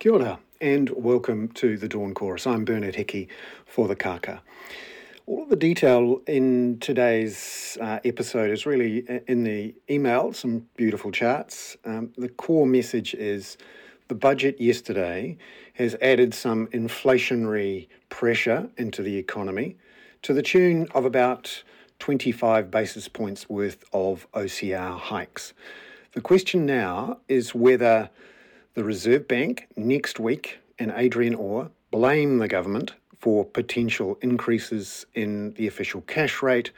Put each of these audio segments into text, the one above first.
Kia ora, and welcome to the Dawn Chorus. I'm Bernard Hickey for the Kākā. All of the detail in today's uh, episode is really in the email, some beautiful charts. Um, the core message is the budget yesterday has added some inflationary pressure into the economy to the tune of about 25 basis points worth of OCR hikes. The question now is whether the Reserve Bank next week and Adrian Orr blame the government for potential increases in the official cash rate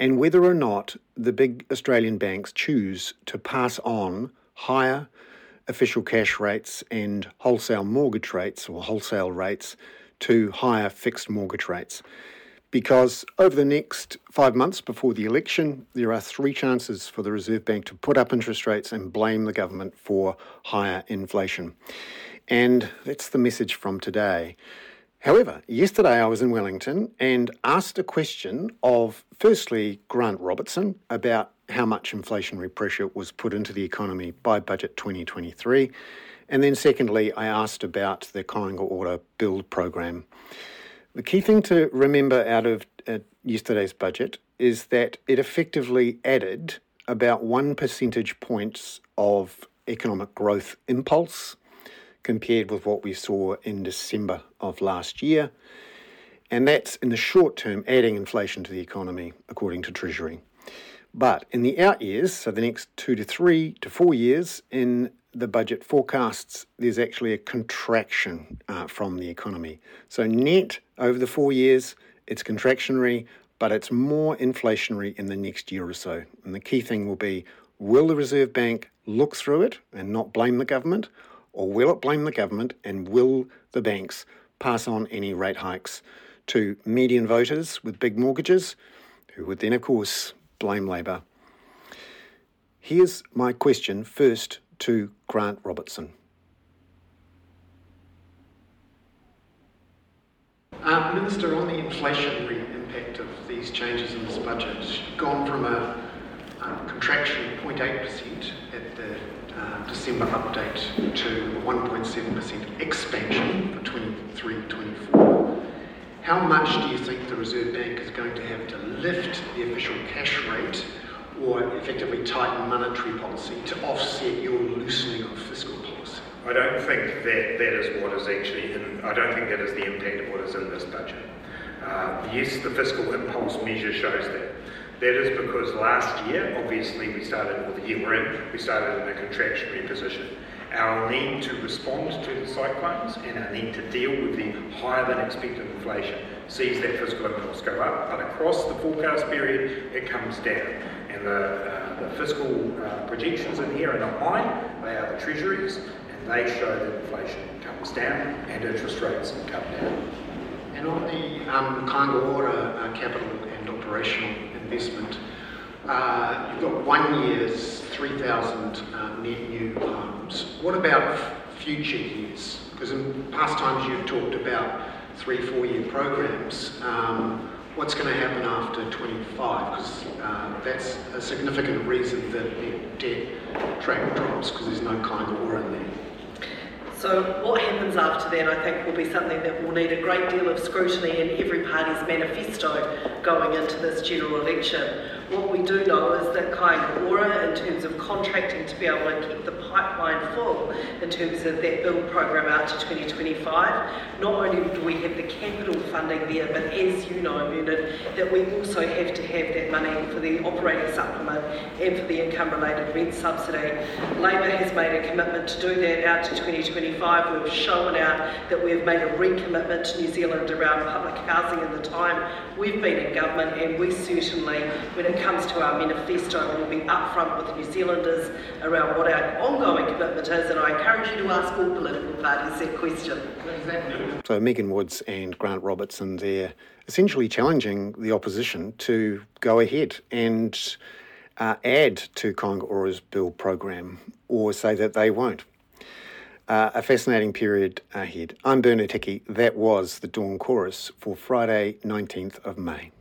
and whether or not the big Australian banks choose to pass on higher official cash rates and wholesale mortgage rates or wholesale rates to higher fixed mortgage rates because over the next five months before the election, there are three chances for the Reserve Bank to put up interest rates and blame the government for higher inflation. And that's the message from today. However, yesterday I was in Wellington and asked a question of firstly Grant Robertson about how much inflationary pressure was put into the economy by Budget 2023. And then secondly, I asked about the Kāinga Ora build program. The key thing to remember out of uh, yesterday's budget is that it effectively added about one percentage points of economic growth impulse compared with what we saw in December of last year. And that's in the short term adding inflation to the economy, according to Treasury. But in the out years, so the next two to three to four years, in the budget forecasts, there's actually a contraction uh, from the economy. So, net over the four years, it's contractionary, but it's more inflationary in the next year or so. And the key thing will be will the Reserve Bank look through it and not blame the government, or will it blame the government and will the banks pass on any rate hikes to median voters with big mortgages, who would then, of course, blame Labor? Here's my question first to Grant Robertson. Uh, Minister, on the inflationary impact of these changes in this budget, gone from a um, contraction of 0.8% at the uh, December update to 1.7% expansion for 23-24. How much do you think the Reserve Bank is going to have to lift the official cash rate or effectively tighten monetary policy to offset your loosening of fiscal policy? I don't think that that is what is actually in, I don't think that is the impact of what is in this budget. Uh, yes, the fiscal impulse measure shows that. That is because last year, obviously, we started, or the year we're in, we started in a contractionary position. Our need to respond to the cyclones and our need to deal with the higher than expected inflation sees that fiscal impulse go up, but across the forecast period, it comes down. And the, uh, the fiscal uh, projections in here are not mine, they are the Treasury's, and they show that inflation comes down and interest rates come down. And on the um, Kāinga Ora uh, capital and operational investment, uh, you've got one year's 3,000 uh, net new homes. What about future years? Because in past times you've talked about three, four year programs. Um, what's going to happen after 25? Because uh, that's a significant reason that the debt track drops because there's no Kāinga Ora in there. So what happens after that, I think, will be something that will need a great deal of scrutiny in every party's manifesto going into this general election. What we do know is that Kāinga Ora, in terms of contracting to be able to keep the pipeline full in terms of that build program out to 2025, not only do we have the capital funding there, but as you know, Bernard, that we also have to have that money for the operating supplement and for the income-related rent subsidy. Labor has made a commitment to do that out to 2025. We've shown out that we've made a recommitment to New Zealand around public housing in the time we've been in government, and we certainly, when it comes to our manifesto, we'll be upfront with New Zealanders around what our ongoing commitment is, and I encourage you to ask all political parties that question. So Megan Woods and Grant Robertson there essentially challenging the opposition to go ahead and uh, add to Kāinga Ora's bill program or say that they won't. Uh, a fascinating period ahead. I'm Bernard Hickey. That was the Dawn Chorus for Friday, 19th of May.